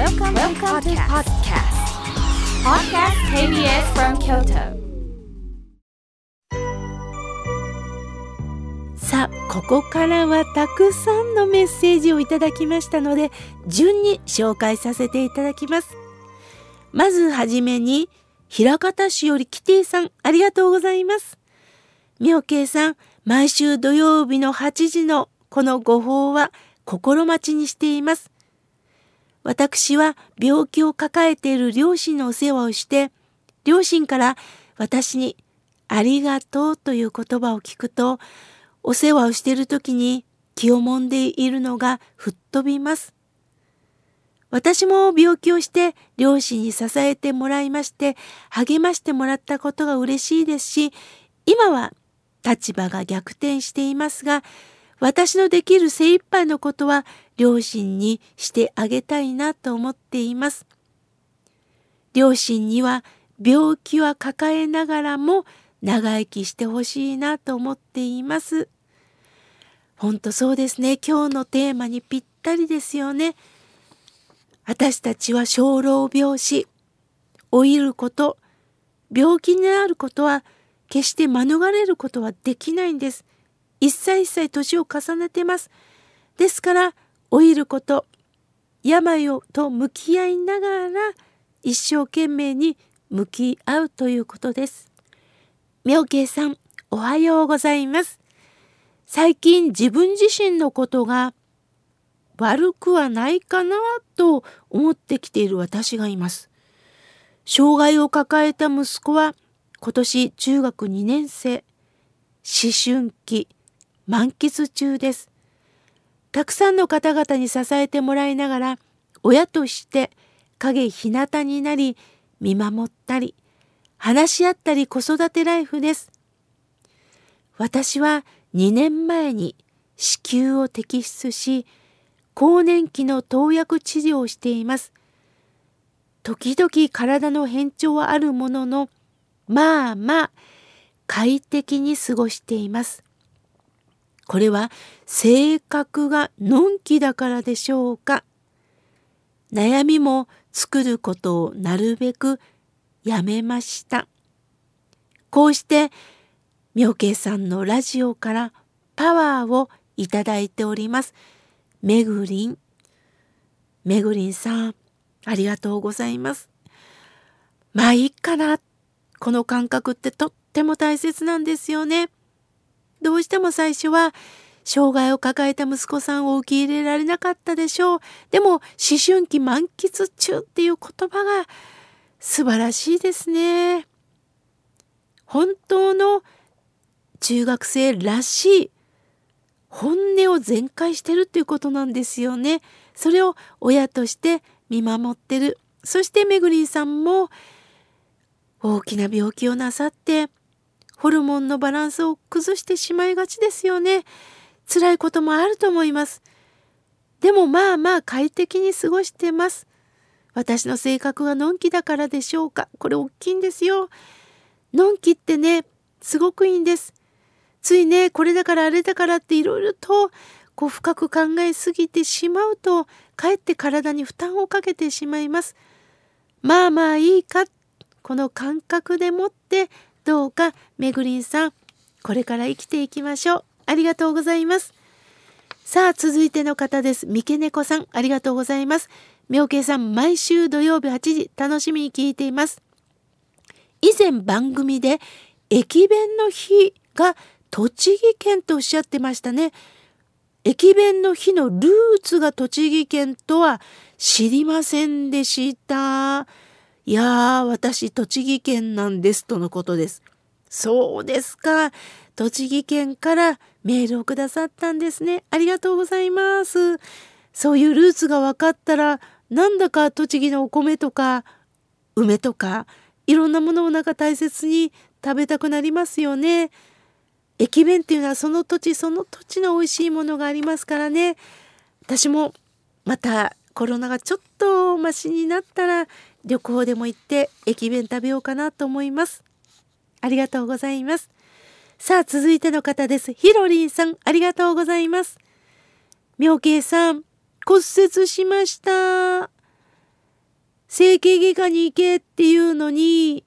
Welcome, Welcome to podcast. Podcast KBS from Kyoto. さあここからはたくさんのメッセージをいただきましたので順に紹介させていただきますまずはじめに平方市よりキティさんありがとうございます妙慶さん毎週土曜日の8時のこのご法は心待ちにしています私は病気を抱えている両親のお世話をして両親から私にありがとうという言葉を聞くとお世話をしている時に気を揉んでいるのが吹っ飛びます。私も病気をして両親に支えてもらいまして励ましてもらったことが嬉しいですし今は立場が逆転していますが私のできる精一杯のことは両親にしてあげたいなと思っています。両親には病気は抱えながらも長生きしてほしいなと思っています。ほんとそうですね。今日のテーマにぴったりですよね。私たちは生老病死、老いること、病気になることは決して免れることはできないんです。一歳一歳年を重ねてます。ですから、老いること、病をと向き合いながら一生懸命に向き合うということです。妙慶さん、おはようございます。最近自分自身のことが悪くはないかなと思ってきている私がいます。障害を抱えた息子は今年中学2年生、思春期、満喫中です。たくさんの方々に支えてもらいながら親として影日向になり見守ったり話し合ったり子育てライフです。私は2年前に子宮を摘出し、更年期の投薬治療をしています。時々体の変調はあるものの、まあまあ快適に過ごしています。これは性格がのんきだからでしょうか？悩みも作ることをなるべくやめました。こうして妙慶さんのラジオからパワーをいただいております。めぐりん。めぐりんさん、ありがとうございます。まあいいかな。この感覚ってとっても大切なんですよね。どうしても最初は障害を抱えた息子さんを受け入れられなかったでしょう。でも思春期満喫中っていう言葉が素晴らしいですね。本当の中学生らしい本音を全開してるっていうことなんですよね。それを親として見守ってる。そしてめぐりんさんも大きな病気をなさってホルモンのバランスを崩してしまいがちですよね。辛いこともあると思います。でもまあまあ快適に過ごしてます。私の性格がのんきだからでしょうか。これ大きいんですよ。のんきってね、すごくいいんです。ついね、これだからあれだからっていろいろとこう深く考えすぎてしまうと、かえって体に負担をかけてしまいます。まあまあいいか、この感覚でもって、どうかめぐりんさん、これから生きていきましょう。ありがとうございます。さあ、続いての方です。三毛猫さん、ありがとうございます。妙慶さん、毎週土曜日8時、楽しみに聞いています。以前番組で、駅弁の日が栃木県とおっしゃってましたね。駅弁の日のルーツが栃木県とは知りませんでした。いやー、私栃木県なんですとのことです。そうですか。栃木県からメールをくださったんですね。ありがとうございます。そういうルーツが分かったら、なんだか栃木のお米とか梅とかいろんなものをなんか大切に食べたくなりますよね。駅弁っていうのはその土地その土地の美味しいものがありますからね私もまたコロナがちょっとマシになったら旅行でも行って駅弁食べようかなと思います。ありがとうございます。さあ続いての方です。ひろりんさんありがとうございます。妙慶さん骨折しました。整形外科に行けっていうのに、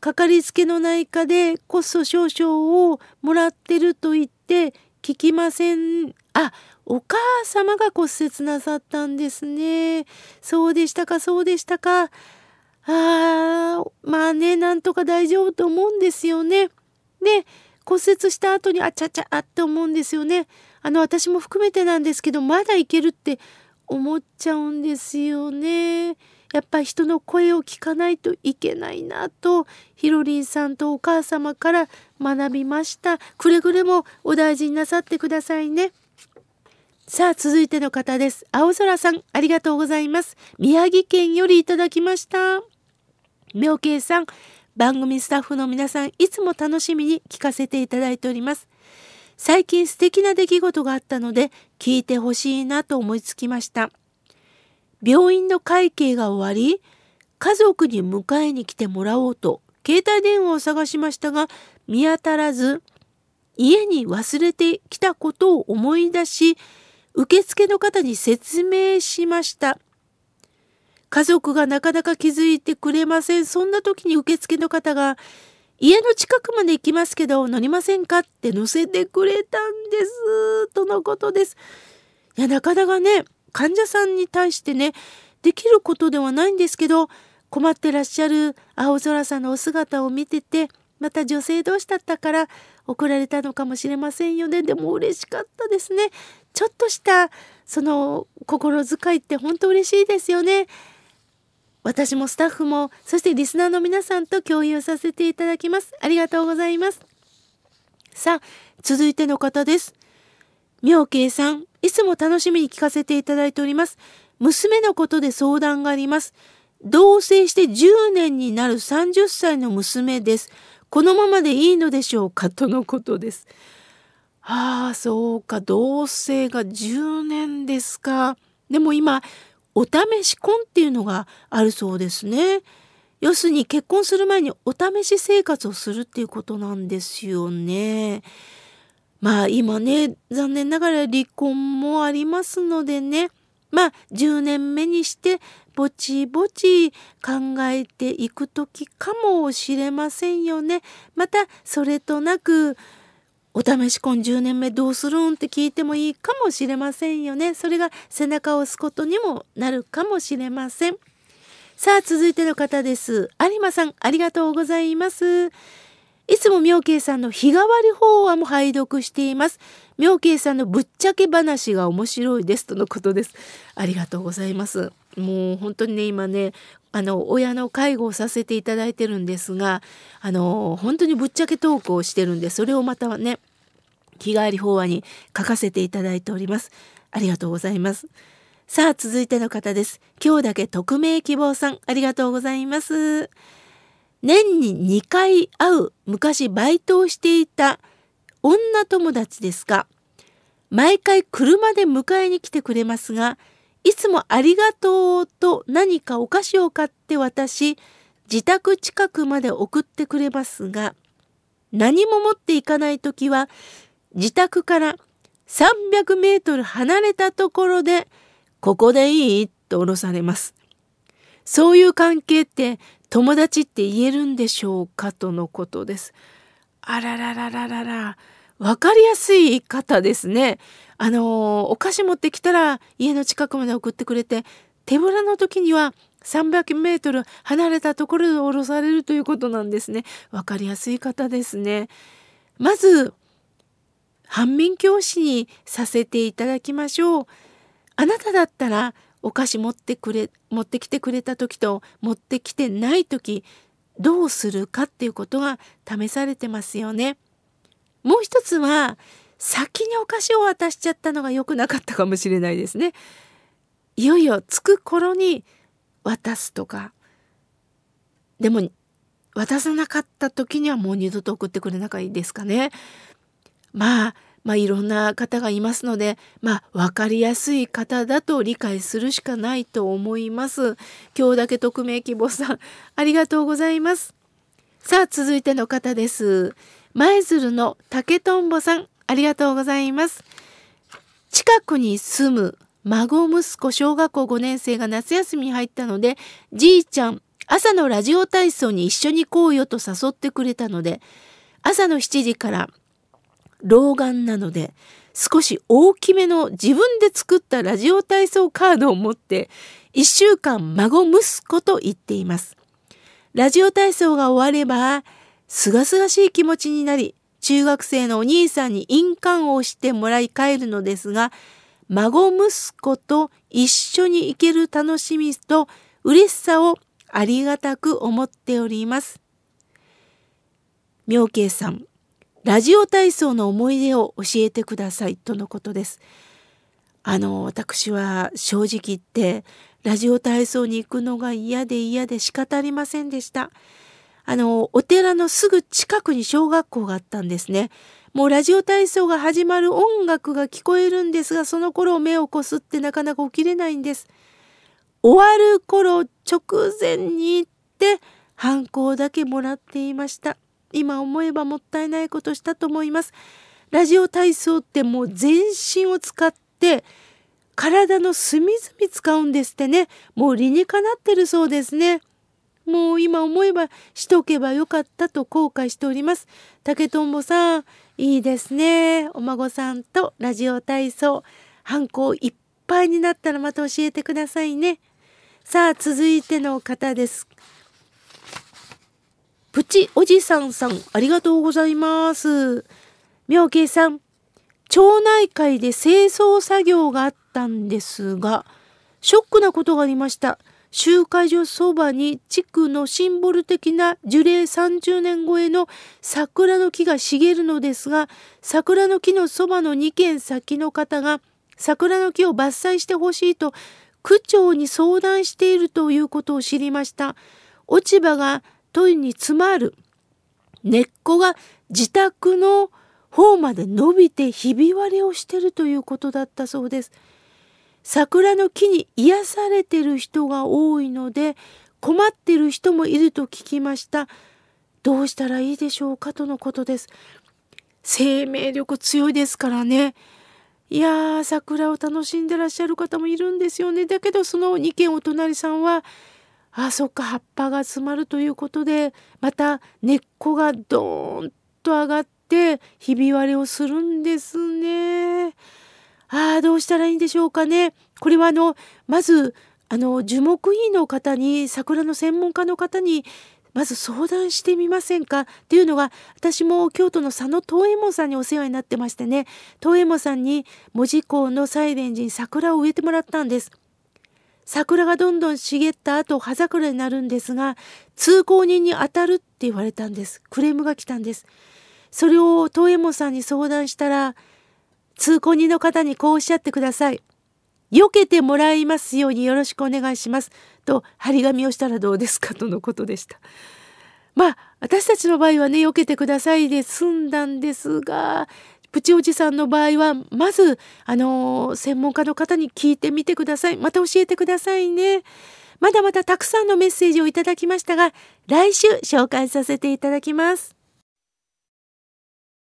かかりつけの内科でコスト少々をもらってると言って聞きません。あ、お母様が骨折なさったんですね。そうでしたか、そうでしたか。あー、まあね、なんとか大丈夫と思うんですよね。で、骨折した後にあちゃちゃって思うんですよね。あの、私も含めてなんですけど、まだいけるって思っちゃうんですよね。やっぱ人の声を聞かないといけないなと、ひろりんさんとお母様から学びました。くれぐれもお大事になさってくださいね。さあ、続いての方です。青空さん、ありがとうございます。宮城県よりいただきました。妙慶さん、番組スタッフの皆さん、いつも楽しみに聞かせていただいております。最近素敵な出来事があったので、聞いてほしいなと思いつきました。病院の会計が終わり、家族に迎えに来てもらおうと、携帯電話を探しましたが、見当たらず、家に忘れてきたことを思い出し、受付の方に説明しました。家族がなかなか気づいてくれません。そんな時に受付の方が、家の近くまで行きますけど乗りませんか？って乗せてくれたんです。とのことです。いや、なかなかね、患者さんに対してね、できることではないんですけど、困ってらっしゃる青空さんのお姿を見てて、また女性同士だったから送られたのかもしれませんよね。でも嬉しかったですね。ちょっとしたその心遣いって本当嬉しいですよね。私もスタッフも、そしてリスナーの皆さんと共有させていただきます。ありがとうございます。さあ、続いての方です。妙慶さん、いつも楽しみに聞かせていただいております。娘のことで相談があります。同棲して10年になる30歳の娘です。このままでいいのでしょうかとのことです。ああ、そうか。同棲が10年ですか。でも今、お試し婚っていうのがあるそうですね。要するに結婚する前にお試し生活をするっていうことなんですよね。まあ今ね、残念ながら離婚もありますのでね。まあ10年目にしてぼちぼち考えていく時かもしれませんよね。またそれとなくお試し婚10年目どうするん？って聞いてもいいかもしれませんよね。それが背中を押すことにもなるかもしれません。さあ、続いての方です。有馬さん、ありがとうございます。いつも妙慶さんの日替わり法話も拝読しています。妙慶さんのぶっちゃけ話が面白いですとのことです。ありがとうございます。もう本当にね、今ね、あの、親の介護をさせていただいてるんですが、あの、本当にぶっちゃけトークをしてるんで、それをまたね、日替わり法話に書かせていただいております。ありがとうございます。さあ、続いての方です。今日だけ匿名希望さん、ありがとうございます。年に2回会う昔バイトをしていた女友達ですが、毎回車で迎えに来てくれますが、いつもありがとうと何かお菓子を買って渡し、自宅近くまで送ってくれますが、何も持っていかないときは、自宅から300メートル離れたところで、ここでいいと降ろされます。そういう関係って友達って言えるんでしょうかとのことです。あらららららら。わかりやすい方ですね。あの、お菓子持ってきたら家の近くまで送ってくれて、手ぶらの時には300メートル離れたところで降ろされるということなんですね。わかりやすい方ですね。まず、反面教師にさせていただきましょう。あなただったらお菓子持ってくれ持ってきてくれた時と持ってきてない時どうするかっていうことが試されてますよね。もう一つは先にお菓子を渡しちゃったのが良くなかったかもしれないですね。いよいよ着く頃に渡すとかでも渡さなかった時にはもう二度と送ってくれなかいですかね。まあまあ、いろんな方がいますので、まあ、分かりやすい方だと理解するしかないと思います。今日だけ匿名希望さん、ありがとうございます。さあ、続いての方です。舞鶴の竹とんぼさん、ありがとうございます。近くに住む孫息子小学校5年生が夏休みに入ったので、じいちゃん、朝のラジオ体操に一緒に行こうよと誘ってくれたので、朝の7時から老眼なので、少し大きめの自分で作ったラジオ体操カードを持って、1週間孫息子と言っています。ラジオ体操が終われば、すがすがしい気持ちになり、中学生のお兄さんに印鑑をしてもらい帰るのですが、孫息子と一緒に行ける楽しみと嬉しさをありがたく思っております。妙慶さん、ラジオ体操の思い出を教えてくださいとのことです。あの、私は正直言って、ラジオ体操に行くのが嫌で嫌で仕方ありませんでした。あの、お寺のすぐ近くに小学校があったんですね。もうラジオ体操が始まる音楽が聞こえるんですが、その頃目をこすってなかなか起きれないんです。終わる頃直前に行って反抗だけもらっていました。今思えばもったいないことしたと思います。ラジオ体操ってもう全身を使って体の隅々使うんですってね。もう理にかなってるそうですね。もう今思えばしとけばよかったと後悔しております。竹とんぼさん、いいですね。お孫さんとラジオ体操、反抗いっぱいになったらまた教えてくださいね。さあ、続いての方です。プチおじさんさん、ありがとうございます。妙慶さん、町内会で清掃作業があったんですが、ショックなことがありました。集会所そばに地区のシンボル的な樹齢30年超えの桜の木が茂るのですが、桜の木のそばの2軒先の方が桜の木を伐採してほしいと区長に相談しているということを知りました。落ち葉が問いに詰まる。根っこが自宅の方まで伸びてひび割れをしてるということだったそうです。桜の木に癒されてる人が多いので困ってる人もいると聞きました。どうしたらいいでしょうかとのことです。生命力強いですからね。いやー、桜を楽しんでらっしゃる方もいるんですよね。だけどその2軒お隣さんは、あそっか、葉っぱが詰まるということで、また根っこがドーンと上がってひび割れをするんですね。ああ、どうしたらいいんでしょうかね。これはあの、まず、あの、樹木医の方に、桜の専門家の方に、まず相談してみませんかっていうのが、私も京都の佐野東右衛門さんにお世話になってましてね、東右衛門さんに門司港の西蓮寺に桜を植えてもらったんです。桜がどんどん茂った後、葉桜になるんですが、通行人に当たるって言われたんです。クレームが来たんです。それを東右衛門さんに相談したら、通行人の方にこうおっしゃってください。避けてもらいますようによろしくお願いします。と張り紙をしたらどうですかとのことでした。まあ私たちの場合はね避けてくださいで済んだんですがプチおじさんの場合はまずあの専門家の方に聞いてみてください。また教えてくださいね。まだまだたくさんのメッセージをいただきましたが来週紹介させていただきます。